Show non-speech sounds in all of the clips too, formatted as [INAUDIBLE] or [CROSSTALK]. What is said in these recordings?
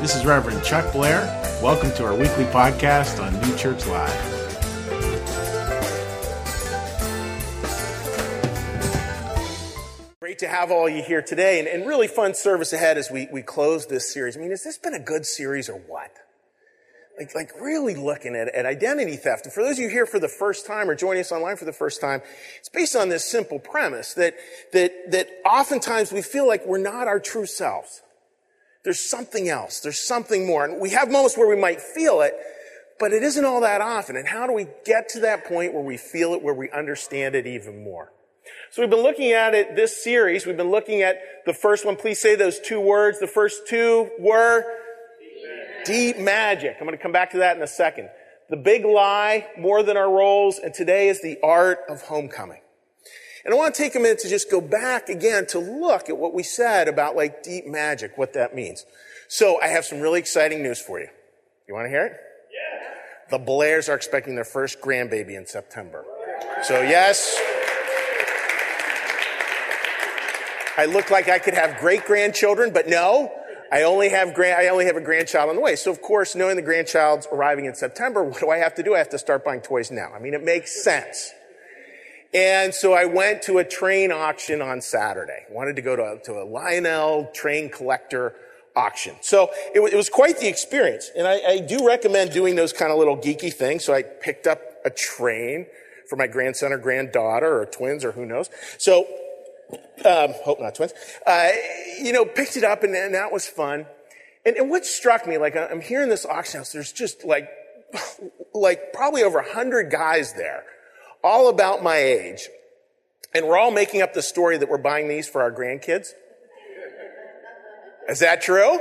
This is Reverend Chuck Blair. Welcome to our weekly podcast on New Church Live. Great to have all you here today and, and really fun service ahead as we, we close this series. I mean, has this been a good series or what? Like, like really looking at, at identity theft. And for those of you here for the first time or joining us online for the first time, it's based on this simple premise that, that, that oftentimes we feel like we're not our true selves. There's something else. There's something more. And we have moments where we might feel it, but it isn't all that often. And how do we get to that point where we feel it, where we understand it even more? So we've been looking at it this series. We've been looking at the first one. Please say those two words. The first two were deep magic. I'm going to come back to that in a second. The big lie, more than our roles, and today is the art of homecoming. And I want to take a minute to just go back again to look at what we said about like deep magic, what that means. So I have some really exciting news for you. You want to hear it? Yeah. The Blairs are expecting their first grandbaby in September. So yes. I look like I could have great grandchildren, but no, I only have grand, I only have a grandchild on the way. So of course, knowing the grandchild's arriving in September, what do I have to do? I have to start buying toys now. I mean, it makes sense. And so I went to a train auction on Saturday. Wanted to go to, to a Lionel train collector auction. So it, it was quite the experience. And I, I do recommend doing those kind of little geeky things. So I picked up a train for my grandson or granddaughter or twins or who knows. So, um, hope not twins. Uh, you know, picked it up and, and that was fun. And, and what struck me, like I'm here in this auction house, there's just like, [SIGHS] like probably over a hundred guys there all about my age. And we're all making up the story that we're buying these for our grandkids. Is that true?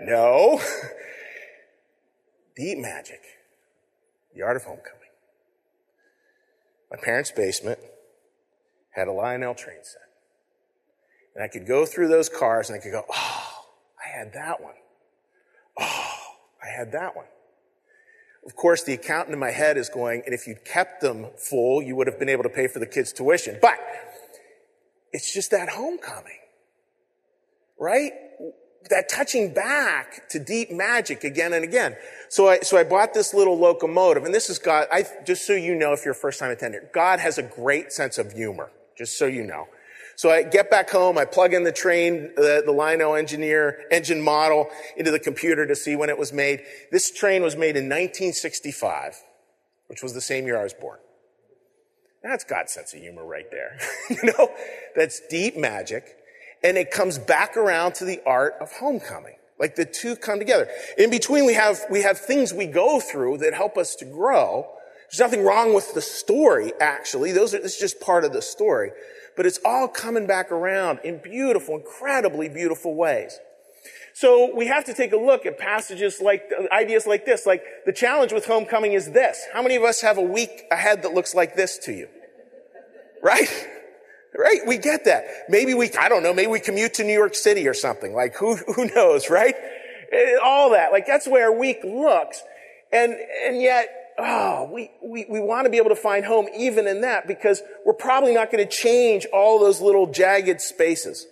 No. [LAUGHS] Deep magic. The art of homecoming. My parents' basement had a Lionel train set. And I could go through those cars and I could go, oh, I had that one. Oh, I had that one. Of course, the accountant in my head is going, and if you'd kept them full, you would have been able to pay for the kids' tuition. But it's just that homecoming, right? That touching back to deep magic again and again. So I, so I bought this little locomotive, and this is God, I, just so you know if you're a first time attendant, God has a great sense of humor, just so you know. So I get back home, I plug in the train, the, the Lionel engineer engine model into the computer to see when it was made. This train was made in 1965, which was the same year I was born. That's God's sense of humor right there. [LAUGHS] you know, that's deep magic. And it comes back around to the art of homecoming. Like the two come together. In between, we have, we have things we go through that help us to grow. There's nothing wrong with the story, actually. Those are, is just part of the story but it's all coming back around in beautiful, incredibly beautiful ways. So we have to take a look at passages like, ideas like this. Like the challenge with homecoming is this. How many of us have a week ahead that looks like this to you? Right? [LAUGHS] Right? We get that. Maybe we, I don't know, maybe we commute to New York City or something. Like who, who knows, right? Eh, all that. Like that's the way our week looks. And, and yet oh, we, we, we want to be able to find home even in that because we're probably not going to change all those little jagged spaces.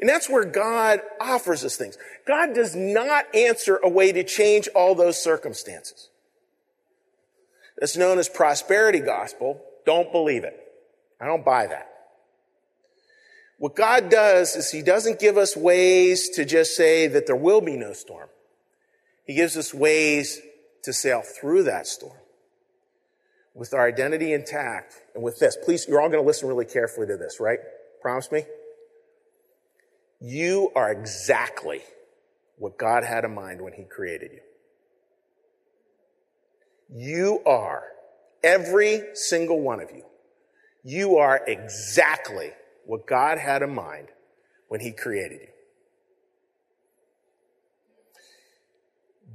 And that's where God offers us things. God does not answer a way to change all those circumstances. That's known as prosperity gospel. Don't believe it. I don't buy that. What God does is He doesn't give us ways to just say that there will be no storm. He gives us ways to sail through that storm with our identity intact and with this. Please, you're all going to listen really carefully to this, right? Promise me? You are exactly what God had in mind when He created you. You are, every single one of you, you are exactly what God had in mind when He created you.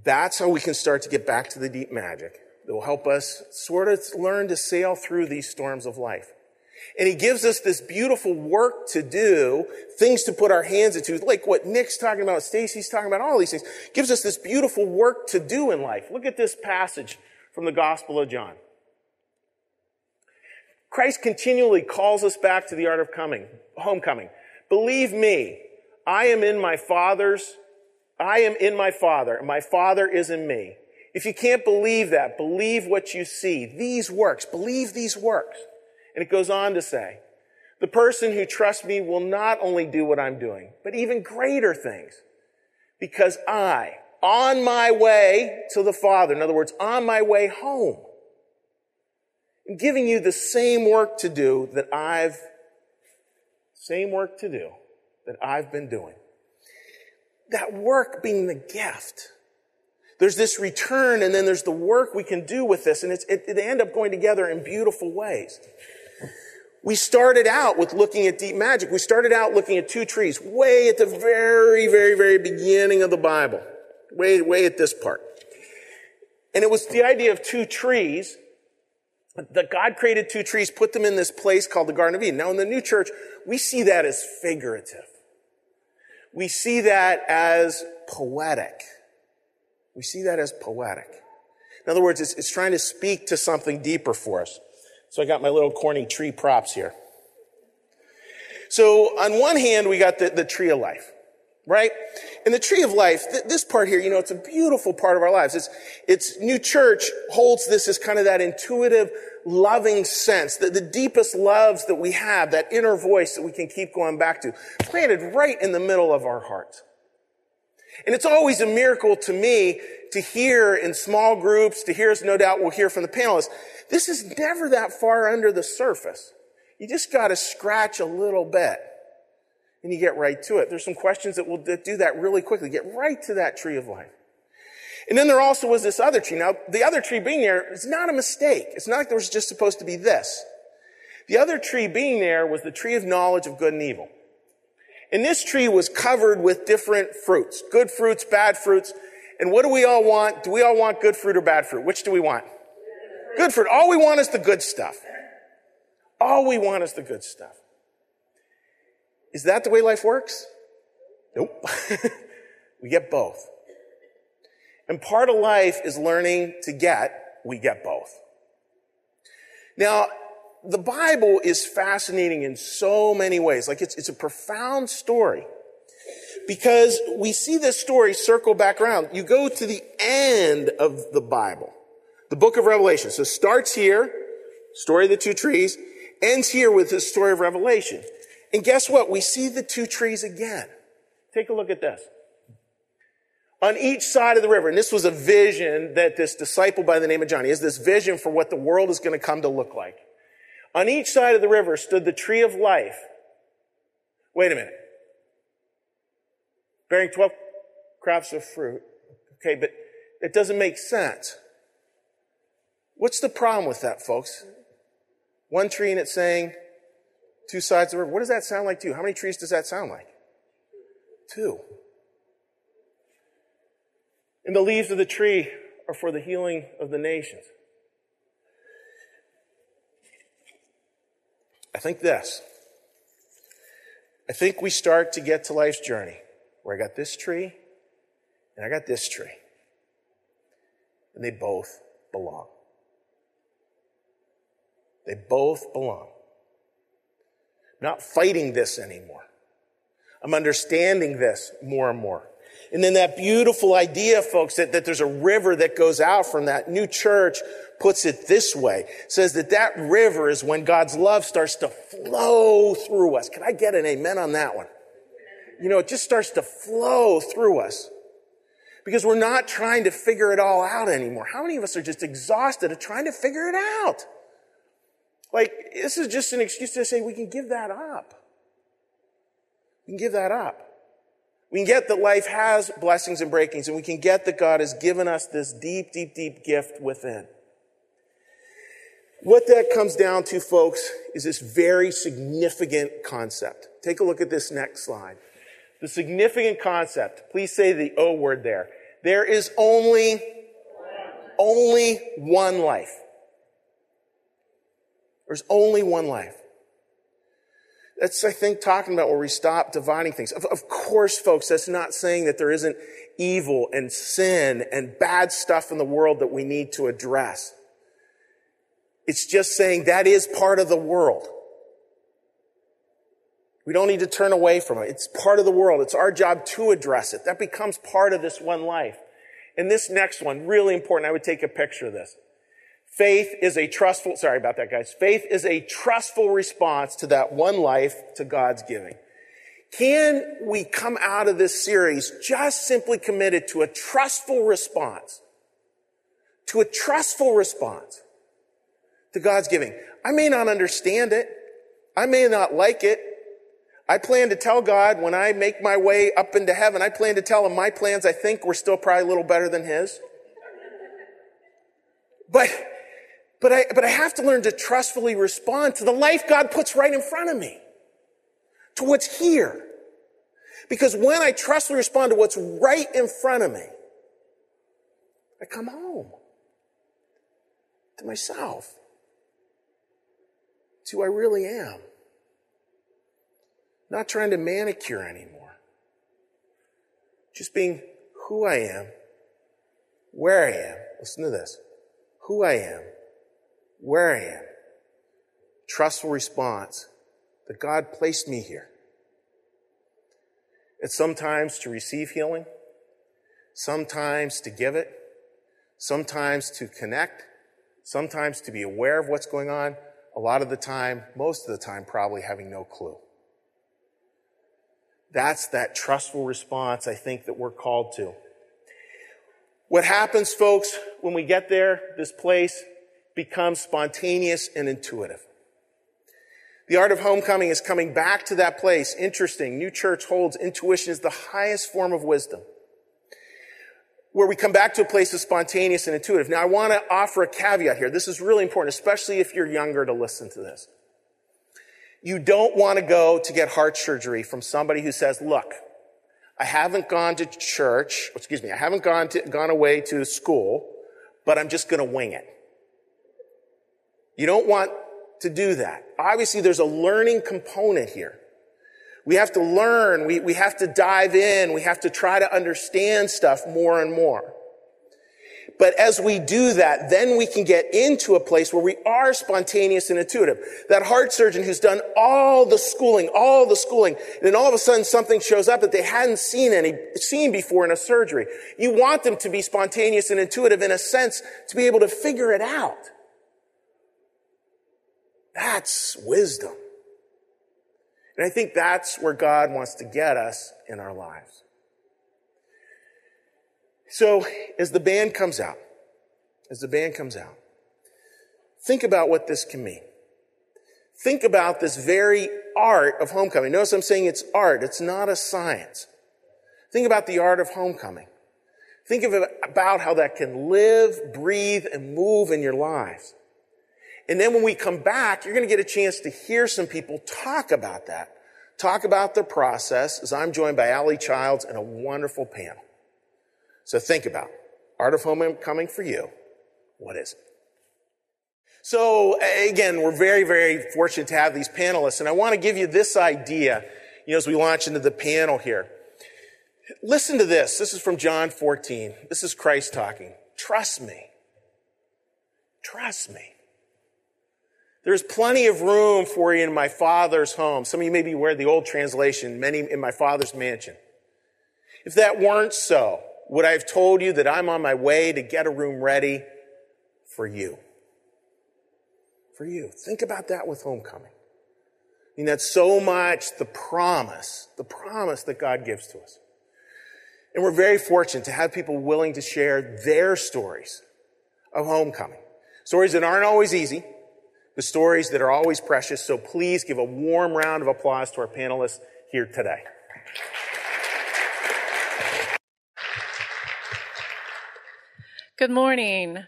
That's how we can start to get back to the deep magic that will help us sort of learn to sail through these storms of life. And he gives us this beautiful work to do, things to put our hands into, like what Nick's talking about, Stacy's talking about, all these things. Gives us this beautiful work to do in life. Look at this passage from the Gospel of John. Christ continually calls us back to the art of coming, homecoming. Believe me, I am in my Father's I am in my Father, and my Father is in me. If you can't believe that, believe what you see. These works, believe these works. And it goes on to say, the person who trusts me will not only do what I'm doing, but even greater things. Because I, on my way to the Father, in other words, on my way home, am giving you the same work to do that I've, same work to do that I've been doing. That work being the gift. There's this return and then there's the work we can do with this and it's, it, they end up going together in beautiful ways. We started out with looking at deep magic. We started out looking at two trees way at the very, very, very beginning of the Bible. Way, way at this part. And it was the idea of two trees that God created two trees, put them in this place called the Garden of Eden. Now in the new church, we see that as figurative. We see that as poetic. We see that as poetic. In other words, it's, it's trying to speak to something deeper for us. So I got my little corny tree props here. So on one hand, we got the, the tree of life, right? And the tree of life, th- this part here, you know, it's a beautiful part of our lives. It's, it's new church holds this as kind of that intuitive, loving sense, that the deepest loves that we have, that inner voice that we can keep going back to, planted right in the middle of our hearts. And it's always a miracle to me to hear in small groups, to hear, as no doubt we'll hear from the panelists, this is never that far under the surface. You just got to scratch a little bit and you get right to it. There's some questions that will do that really quickly. Get right to that tree of life. And then there also was this other tree. Now, the other tree being there is not a mistake. It's not like there was just supposed to be this. The other tree being there was the tree of knowledge of good and evil. And this tree was covered with different fruits. Good fruits, bad fruits. And what do we all want? Do we all want good fruit or bad fruit? Which do we want? Good fruit. All we want is the good stuff. All we want is the good stuff. Is that the way life works? Nope. [LAUGHS] we get both. And part of life is learning to get, we get both. Now, the Bible is fascinating in so many ways. Like it's, it's a profound story because we see this story circle back around. You go to the end of the Bible the book of Revelation. So starts here, story of the two trees, ends here with the story of Revelation. And guess what? We see the two trees again. Take a look at this. On each side of the river, and this was a vision that this disciple by the name of John, he has this vision for what the world is going to come to look like. On each side of the river stood the tree of life. Wait a minute. Bearing 12 crops of fruit. Okay, but it doesn't make sense. What's the problem with that, folks? One tree and it's saying two sides of the river. What does that sound like to you? How many trees does that sound like? Two. And the leaves of the tree are for the healing of the nations. I think this. I think we start to get to life's journey where I got this tree and I got this tree. And they both belong. They both belong. I'm not fighting this anymore. I'm understanding this more and more. And then that beautiful idea, folks, that, that there's a river that goes out from that new church puts it this way. says that that river is when God's love starts to flow through us. Can I get an amen on that one? You know, it just starts to flow through us. Because we're not trying to figure it all out anymore. How many of us are just exhausted of trying to figure it out? Like, this is just an excuse to say we can give that up. We can give that up. We can get that life has blessings and breakings, and we can get that God has given us this deep, deep, deep gift within. What that comes down to, folks, is this very significant concept. Take a look at this next slide. The significant concept, please say the O word there. There is only, only one life. There's only one life. That's, I think, talking about where we stop dividing things. Of, of, course, folks, that's not saying that there isn't evil and sin and bad stuff in the world that we need to address. It's just saying that is part of the world. We don't need to turn away from it. It's part of the world. It's our job to address it. That becomes part of this one life. And this next one, really important. I would take a picture of this. Faith is a trustful, sorry about that, guys. Faith is a trustful response to that one life to God's giving. Can we come out of this series just simply committed to a trustful response? To a trustful response to God's giving. I may not understand it. I may not like it. I plan to tell God when I make my way up into heaven, I plan to tell him my plans I think were still probably a little better than his. But, but I, but I have to learn to trustfully respond to the life God puts right in front of me, to what's here. Because when I trustfully respond to what's right in front of me, I come home to myself, to who I really am. Not trying to manicure anymore. Just being who I am, where I am. Listen to this. Who I am, where I am. Trustful response that God placed me here. It's sometimes to receive healing, sometimes to give it, sometimes to connect, sometimes to be aware of what's going on, a lot of the time, most of the time, probably having no clue. That's that trustful response I think that we're called to. What happens, folks, when we get there, this place becomes spontaneous and intuitive. The art of homecoming is coming back to that place. Interesting. New church holds intuition is the highest form of wisdom. Where we come back to a place of spontaneous and intuitive. Now, I want to offer a caveat here. This is really important, especially if you're younger to listen to this. You don't want to go to get heart surgery from somebody who says, look, I haven't gone to church, excuse me, I haven't gone to, gone away to school, but I'm just going to wing it. You don't want to do that. Obviously, there's a learning component here. We have to learn. We, we have to dive in. We have to try to understand stuff more and more. But as we do that, then we can get into a place where we are spontaneous and intuitive. That heart surgeon who's done all the schooling, all the schooling, and then all of a sudden something shows up that they hadn't seen any, seen before in a surgery. You want them to be spontaneous and intuitive in a sense to be able to figure it out. That's wisdom. And I think that's where God wants to get us in our lives. So, as the band comes out, as the band comes out, think about what this can mean. Think about this very art of homecoming. Notice I'm saying it's art, it's not a science. Think about the art of homecoming. Think of it, about how that can live, breathe, and move in your lives. And then when we come back, you're going to get a chance to hear some people talk about that, talk about the process as I'm joined by Allie Childs and a wonderful panel. So think about art of homecoming for you. What is it? So again, we're very, very fortunate to have these panelists, and I want to give you this idea, you know, as we launch into the panel here. Listen to this. This is from John 14. This is Christ talking. Trust me. Trust me. There's plenty of room for you in my father's home. Some of you may be aware of the old translation, many in my father's mansion. If that weren't so, would I have told you that I'm on my way to get a room ready for you? For you. Think about that with homecoming. I mean, that's so much the promise, the promise that God gives to us. And we're very fortunate to have people willing to share their stories of homecoming. Stories that aren't always easy, but stories that are always precious. So please give a warm round of applause to our panelists here today. Good morning.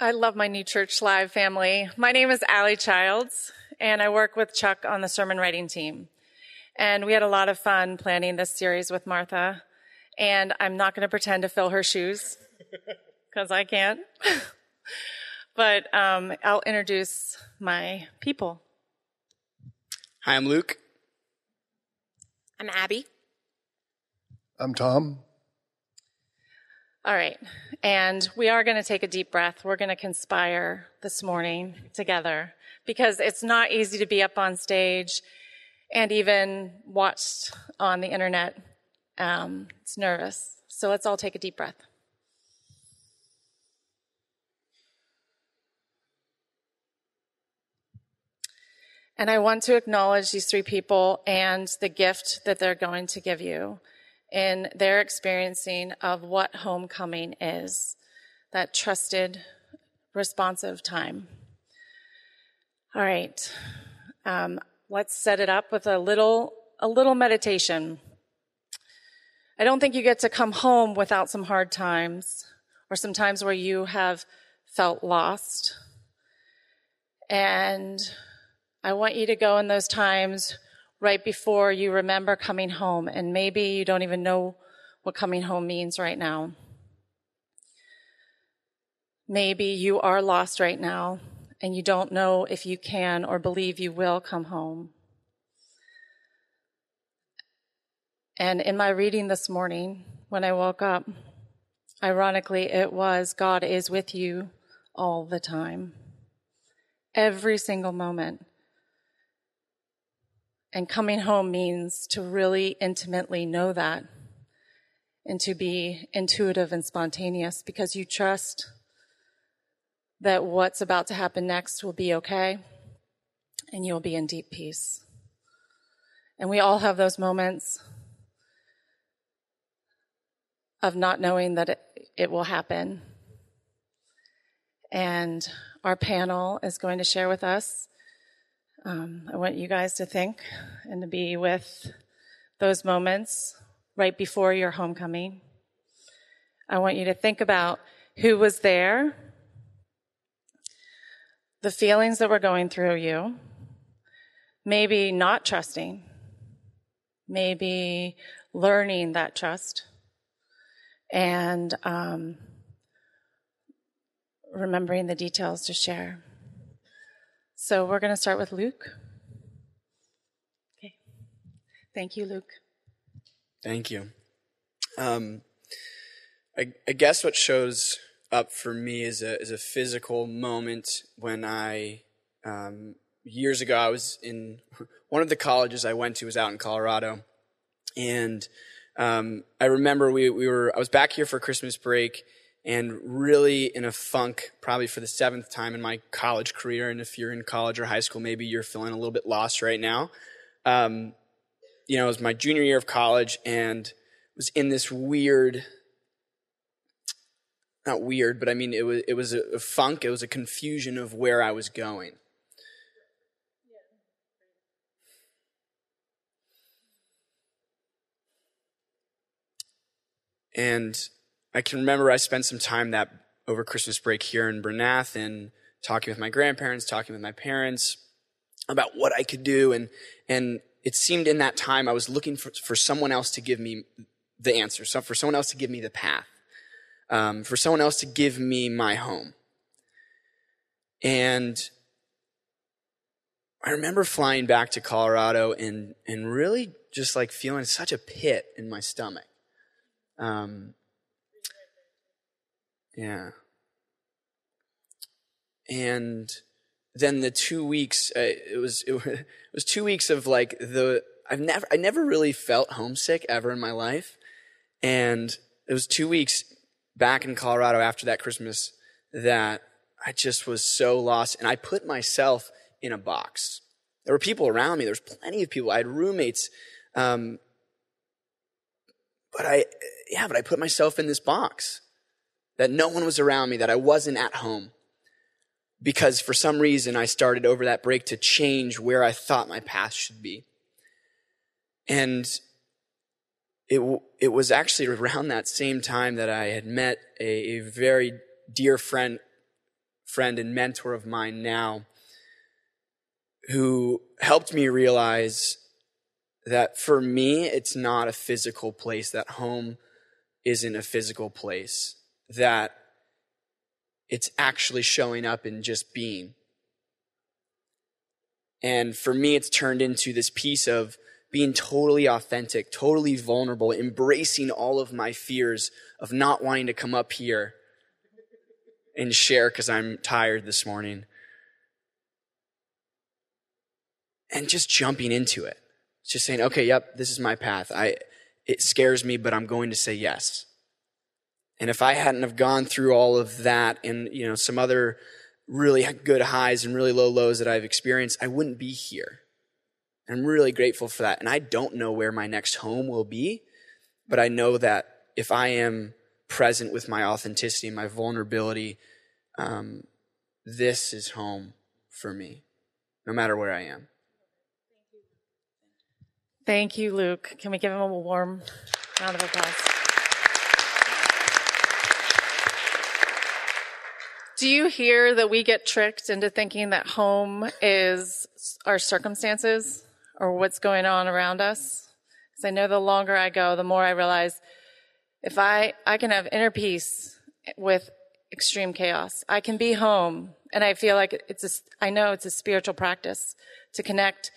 I love my New Church Live family. My name is Allie Childs, and I work with Chuck on the sermon writing team. And we had a lot of fun planning this series with Martha. And I'm not going to pretend to fill her shoes because I can't. [LAUGHS] but um, I'll introduce my people. Hi, I'm Luke. I'm Abby. I'm Tom. All right. And we are going to take a deep breath. We're going to conspire this morning together because it's not easy to be up on stage and even watched on the internet. Um, it's nervous. So let's all take a deep breath. And I want to acknowledge these three people and the gift that they're going to give you in their experiencing of what homecoming is that trusted, responsive time. All right. Um, let's set it up with a little, a little meditation. I don't think you get to come home without some hard times or some times where you have felt lost. And I want you to go in those times right before you remember coming home, and maybe you don't even know what coming home means right now. Maybe you are lost right now, and you don't know if you can or believe you will come home. And in my reading this morning, when I woke up, ironically, it was God is with you all the time, every single moment. And coming home means to really intimately know that and to be intuitive and spontaneous because you trust that what's about to happen next will be okay and you'll be in deep peace. And we all have those moments of not knowing that it, it will happen. And our panel is going to share with us um, I want you guys to think and to be with those moments right before your homecoming. I want you to think about who was there, the feelings that were going through you, maybe not trusting, maybe learning that trust, and um, remembering the details to share. So we're going to start with Luke. Okay. Thank you, Luke. Thank you. Um, I, I, guess what shows up for me is a, is a physical moment when I, um, years ago, I was in [LAUGHS] one of the colleges I went to was out in Colorado. And um, I remember we, we were, I was back here for Christmas break and really in a funk, probably for the seventh time in my college career. And if you're in college or high school, maybe you're feeling a little bit lost right now. Um, you know, it was my junior year of college and was in this weird, not weird, but I mean, it was, it was a, a funk. It was a confusion of where I was going. And I can remember I spent some time that over Christmas break here in Bryn Athyn and talking with my grandparents, talking with my parents about what I could do. And, and it seemed in that time I was looking for, for someone else to give me the answer. So for someone else to give me the path. Um, for someone else to give me my home. And I remember flying back to Colorado and, and really just like feeling such a pit in my stomach. Um, yeah. And then the two weeks, uh, it was [LAUGHS] it was two weeks of like the I've never I never really felt homesick ever in my life, and it was two weeks back in Colorado after that Christmas that I just was so lost, and I put myself in a box. There were people around me. There was plenty of people. I had roommates, um, but I yeah, but I put myself in this box that no one was around me, that I wasn't at home. Because for some reason I started over that break to change where I thought my path should be. And it, it was actually around that same time that I had met a, a very dear friend, friend and mentor of mine now who helped me realize that for me, it's not a physical place, that home isn't a physical place that it's actually showing up in just being. And for me, it's turned into this piece of being totally authentic, totally vulnerable, embracing all of my fears of not wanting to come up here and share because I'm tired this morning. And just jumping into it. Just saying, okay, yep, this is my path. I, it scares me, but I'm going to say yes. And if I hadn't have gone through all of that and, you know, some other really good highs and really low lows that I've experienced, I wouldn't be here. I'm really grateful for that. And I don't know where my next home will be, but I know that if I am present with my authenticity, my vulnerability, um, this is home for me, no matter where I am. Thank you, Luke. Can we give him a warm round of applause? Do you hear that we get tricked into thinking that home is our circumstances or what's going on around us? Because I know the longer I go, the more I realize if I, I can have inner peace with extreme chaos. I can be home and I feel like it's a, I know it's a spiritual practice to connect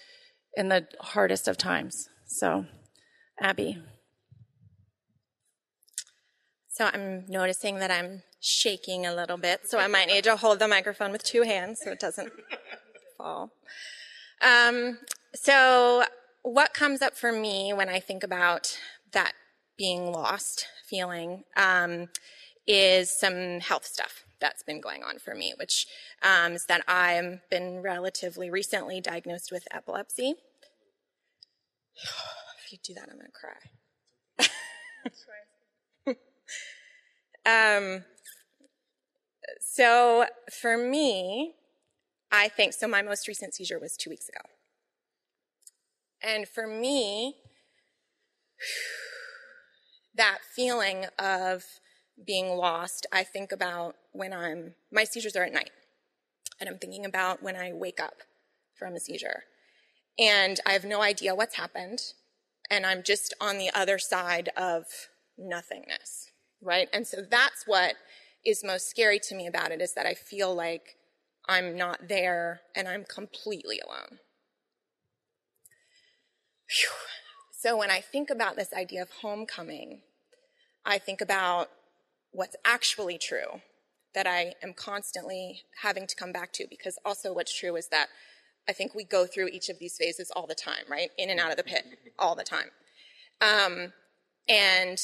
in the hardest of times. So, Abby. So I'm noticing that I'm shaking a little bit, so I might need to hold the microphone with two hands so it doesn't [LAUGHS] fall. Um, so, what comes up for me when I think about that being lost feeling um, is some health stuff that's been going on for me, which um, is that I've been relatively recently diagnosed with epilepsy. [SIGHS] if you do that, I'm going to cry. [LAUGHS] um, so for me, I think so. My most recent seizure was two weeks ago. And for me, [SIGHS] that feeling of being lost, I think about when I'm, my seizures are at night. And I'm thinking about when I wake up from a seizure. And I have no idea what's happened. And I'm just on the other side of nothingness, right? And so that's what is most scary to me about it is that I feel like I'm not there and I'm completely alone. Whew. So when I think about this idea of homecoming, I think about what's actually true that I am constantly having to come back to because also what's true is that I think we go through each of these phases all the time, right? In and out of the pit all the time. Um, and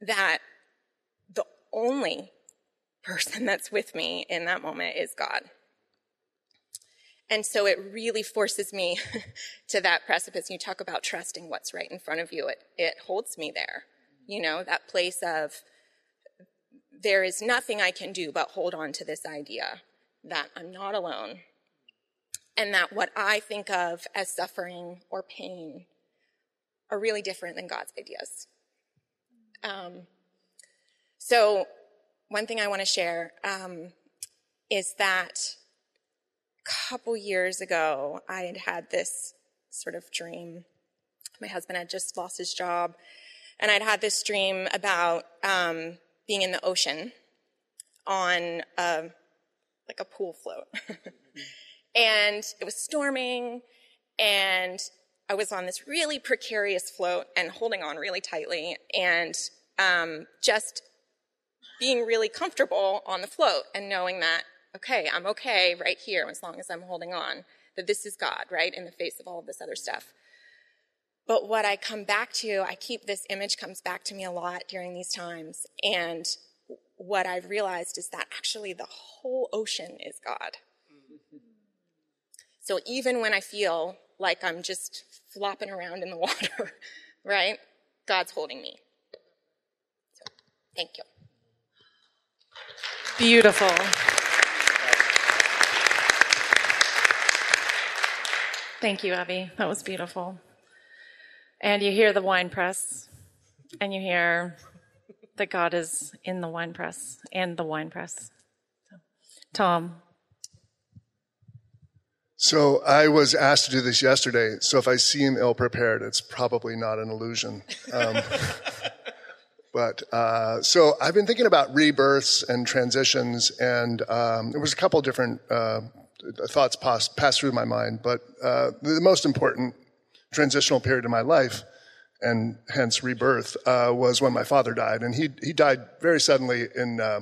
that the only person that's with me in that moment is God. And so it really forces me [LAUGHS] to that precipice. You talk about trusting what's right in front of you. It, it holds me there. You know, that place of there is nothing I can do but hold on to this idea that I'm not alone and that what I think of as suffering or pain are really different than God's ideas. Um, so, one thing I want to share um, is that a couple years ago, I had had this sort of dream. My husband had just lost his job, and I'd had this dream about um, being in the ocean on a, like a pool float. [LAUGHS] and it was storming, and I was on this really precarious float and holding on really tightly, and um, just being really comfortable on the float and knowing that, okay, I'm okay right here as long as I'm holding on, that this is God, right, in the face of all of this other stuff. But what I come back to, I keep this image comes back to me a lot during these times. And what I've realized is that actually the whole ocean is God. So even when I feel like I'm just flopping around in the [LAUGHS] water, right? God's holding me. So, thank you. Beautiful. Thank you, Abby. That was beautiful. And you hear the wine press, and you hear that God is in the wine press and the wine press. Tom. So I was asked to do this yesterday. So if I seem ill prepared, it's probably not an illusion. Um, [LAUGHS] but uh, so I've been thinking about rebirths and transitions, and um, there was a couple different uh, thoughts passed, passed through my mind. But uh, the most important transitional period in my life, and hence rebirth, uh, was when my father died. And he, he died very suddenly in uh,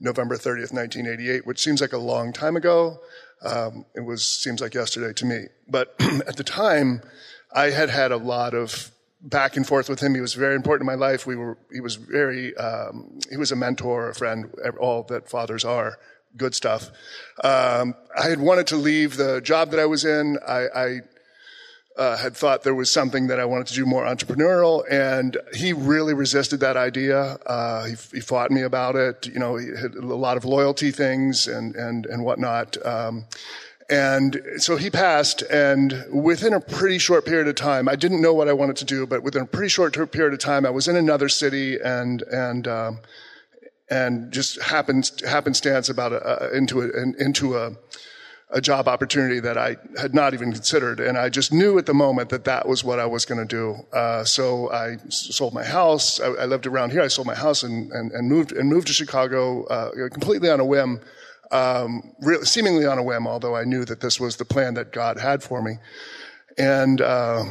November 30th, 1988, which seems like a long time ago. Um, it was seems like yesterday to me. But [CLEARS THROAT] at the time, I had had a lot of back and forth with him. He was very important in my life. We were, he was very, um, he was a mentor, a friend, all that fathers are. Good stuff. Um, I had wanted to leave the job that I was in. I, I uh, had thought there was something that I wanted to do more entrepreneurial, and he really resisted that idea. Uh, he, he, fought me about it. You know, he had a lot of loyalty things and and and whatnot. Um, and so he passed, and within a pretty short period of time, I didn't know what I wanted to do, but within a pretty short period of time, I was in another city, and and um, and just happened happenstance about a, into a, into a a job opportunity that I had not even considered. And I just knew at the moment that that was what I was going to do. Uh, so I sold my house. I, I, lived around here. I sold my house and, and, and moved, and moved to Chicago, uh, completely on a whim um, really, seemingly on a whim, although I knew that this was the plan that God had for me. And uh,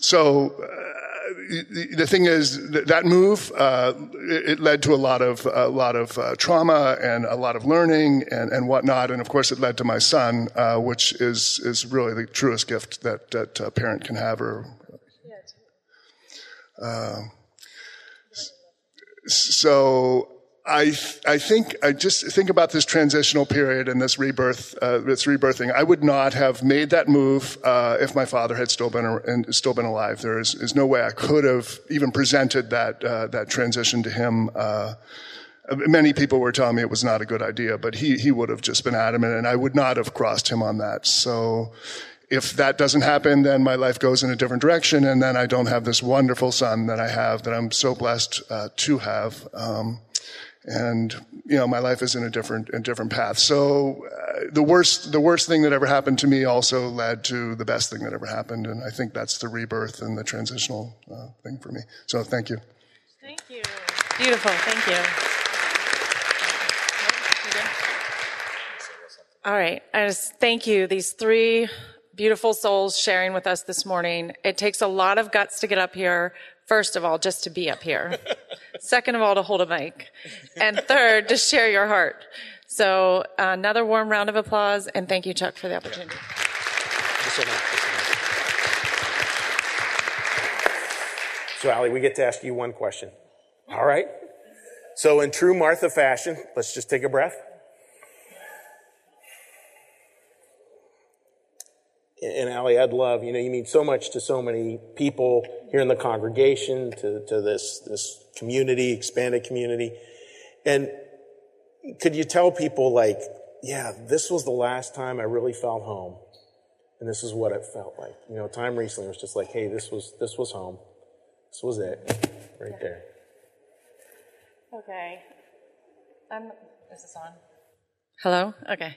so uh, the thing is that, that move uh, it, it, led to a lot of a lot of uh, trauma and a lot of learning and, and whatnot. And of course, it led to my son, uh, which is is really the truest gift that that a parent can have. Or uh, so I, I think, I just think about this transitional period and this rebirth, uh, this rebirthing. I would not have made that move, uh, if my father had still been, and still been alive. There is, is no way I could have even presented that, uh, that transition to him. Uh, many people were telling me it was not a good idea, but he, he would have just been adamant and I would not have crossed him on that. So, if that doesn't happen, then my life goes in a different direction, and then I don't have this wonderful son that I have, that I'm so blessed uh, to have. Um, and you know my life is in a different a different path. So uh, the worst the worst thing that ever happened to me also led to the best thing that ever happened. And i think that's the rebirth and the transitional uh, thing for me. So thank you. Thank you. Beautiful. Thank you. All right. I just thank you. These three beautiful souls sharing with us this morning. It takes a lot of guts to get up here First of all, just to be up here. Second of all, to hold a mic. And third, to share your heart. So another warm round of applause and thank you, Chuck, for the opportunity. So, Allie, we get to ask you one question. All right. So, in true Martha fashion, let's just take a breath. And Allie, I'd love, you know, you mean so much to so many people here in the congregation, to, to this, this community, expanded community. And could you tell people like, yeah, this was the last time I really felt home. And this is what it felt like. You know, time recently was just like, hey, this was, this was home. This was it. Right there. Okay. Um, is this on? Hello? Okay.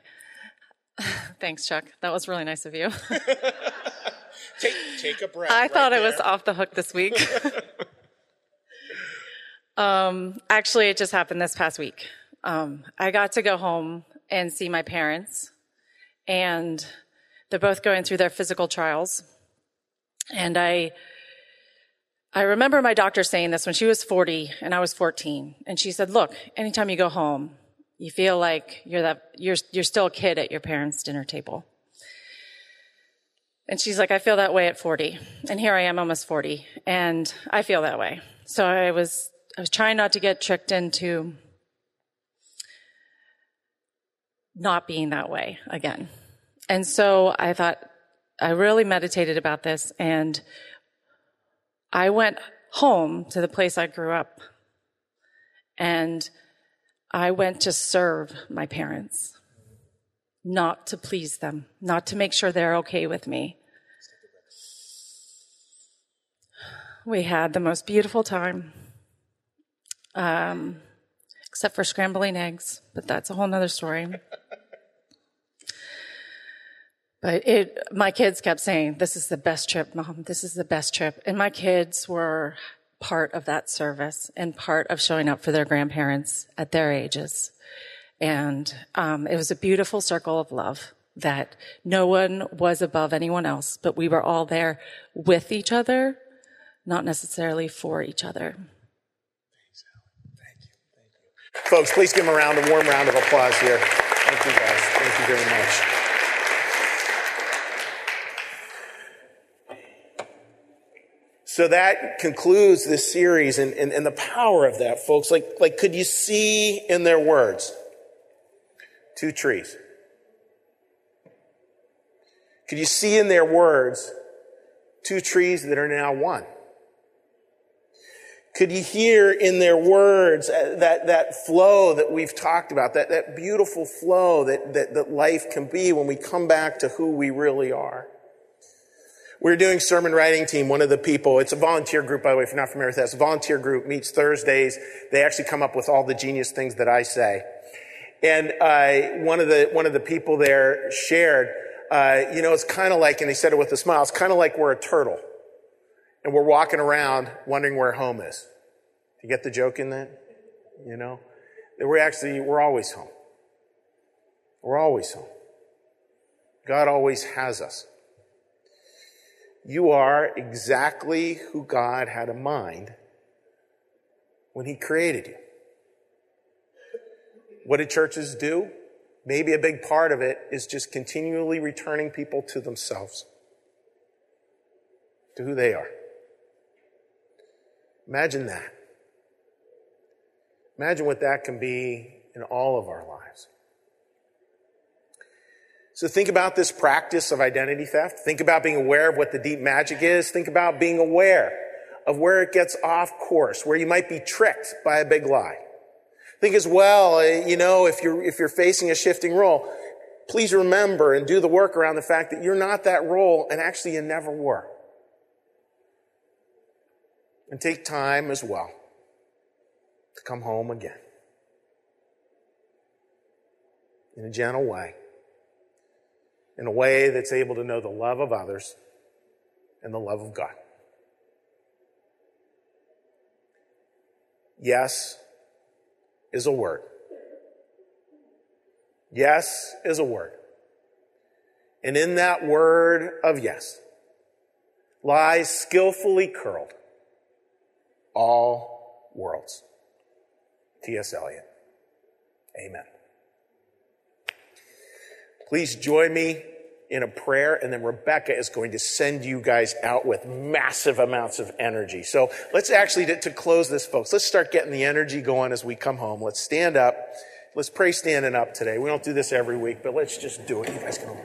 [LAUGHS] Thanks, Chuck. That was really nice of you. [LAUGHS] take, take a breath. I right thought there. it was off the hook this week. [LAUGHS] um, actually, it just happened this past week. Um, I got to go home and see my parents, and they're both going through their physical trials. And I, I remember my doctor saying this when she was 40 and I was 14. And she said, look, anytime you go home, you feel like you're that you're you're still a kid at your parents' dinner table. And she's like, I feel that way at 40. And here I am almost 40. And I feel that way. So I was I was trying not to get tricked into not being that way again. And so I thought I really meditated about this and I went home to the place I grew up. And I went to serve my parents, not to please them, not to make sure they're okay with me. We had the most beautiful time, um, except for scrambling eggs, but that's a whole nother story. But it, my kids kept saying, this is the best trip, mom. This is the best trip. And my kids were part of that service and part of showing up for their grandparents at their ages. And um, it was a beautiful circle of love that no one was above anyone else, but we were all there with each other, not necessarily for each other. Folks, please give them a round, a warm round of applause here. Thank you guys. Thank you very much. So that concludes this series and, and, and the power of that, folks. Like, like, could you see in their words? Two trees. Could you see in their words two trees that are now one? Could you hear in their words uh, that, that flow that we've talked about, that, that beautiful flow that, that, that life can be when we come back to who we really are? We're doing sermon writing team. One of the people, it's a volunteer group, by the way, if you're not familiar with that, it's a volunteer group, meets Thursdays. They actually come up with all the genius things that I say. And uh, one of the one of the people there shared, uh, you know, it's kind of like, and he said it with a smile, it's kind of like we're a turtle and we're walking around wondering where home is. You get the joke in that? You know? That we're actually, we're always home. We're always home. God always has us. You are exactly who God had in mind when He created you. What do churches do? Maybe a big part of it is just continually returning people to themselves, to who they are. Imagine that. Imagine what that can be in all of our lives. So think about this practice of identity theft. Think about being aware of what the deep magic is. Think about being aware of where it gets off course, where you might be tricked by a big lie. Think as well, eh, you know, if you're, if you're facing a shifting role, please remember and do the work around the fact that you're not that role and actually you never were. And take time as well to come home again in a gentle way, in a way that's able to know the love of others and the love of God. Yes is a word. Yes is a word. And in that word of yes lies skillfully curled all worlds. T.S. Eliot. Amen. Please join me in a prayer, and then Rebecca is going to send you guys out with massive amounts of energy. So let's actually, to, close this, folks, let's start getting the energy going as we come home. Let's stand up. Let's pray standing up today. We don't do this every week, but let's just do it. You guys can.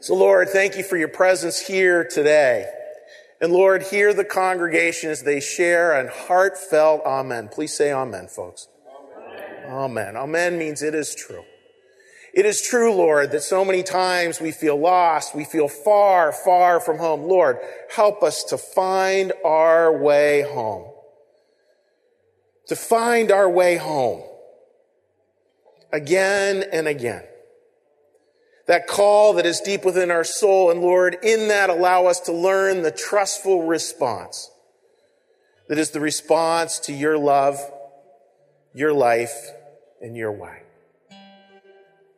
So, Lord, thank you for your presence here today. And Lord, hear the congregation as they share an heartfelt amen. Please say amen, folks. Amen. Amen. Means it is true. It is true, Lord, that so many times we feel lost. We feel far, far from home. Lord, help us to find our way home. To find our way home. Again and again that call that is deep within our soul. And Lord, in that, allow us to learn the trustful response that is the response to your love, your life, and your way.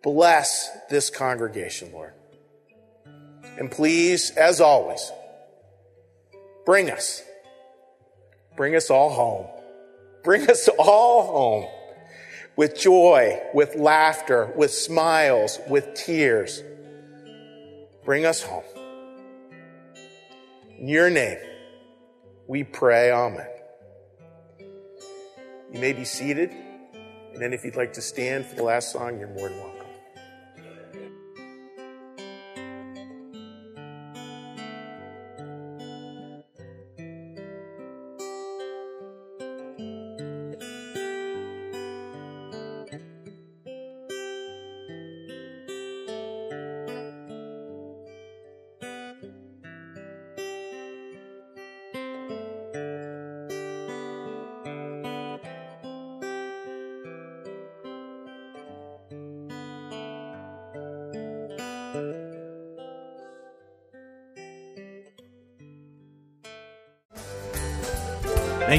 Bless this congregation, Lord. And please, as always, bring us, bring us all home. Bring us all home with joy, with laughter, with smiles, with tears. Bring us home. In your name, we pray, Amen. You may be seated, and then if you'd like to stand for the last song, you're more than welcome.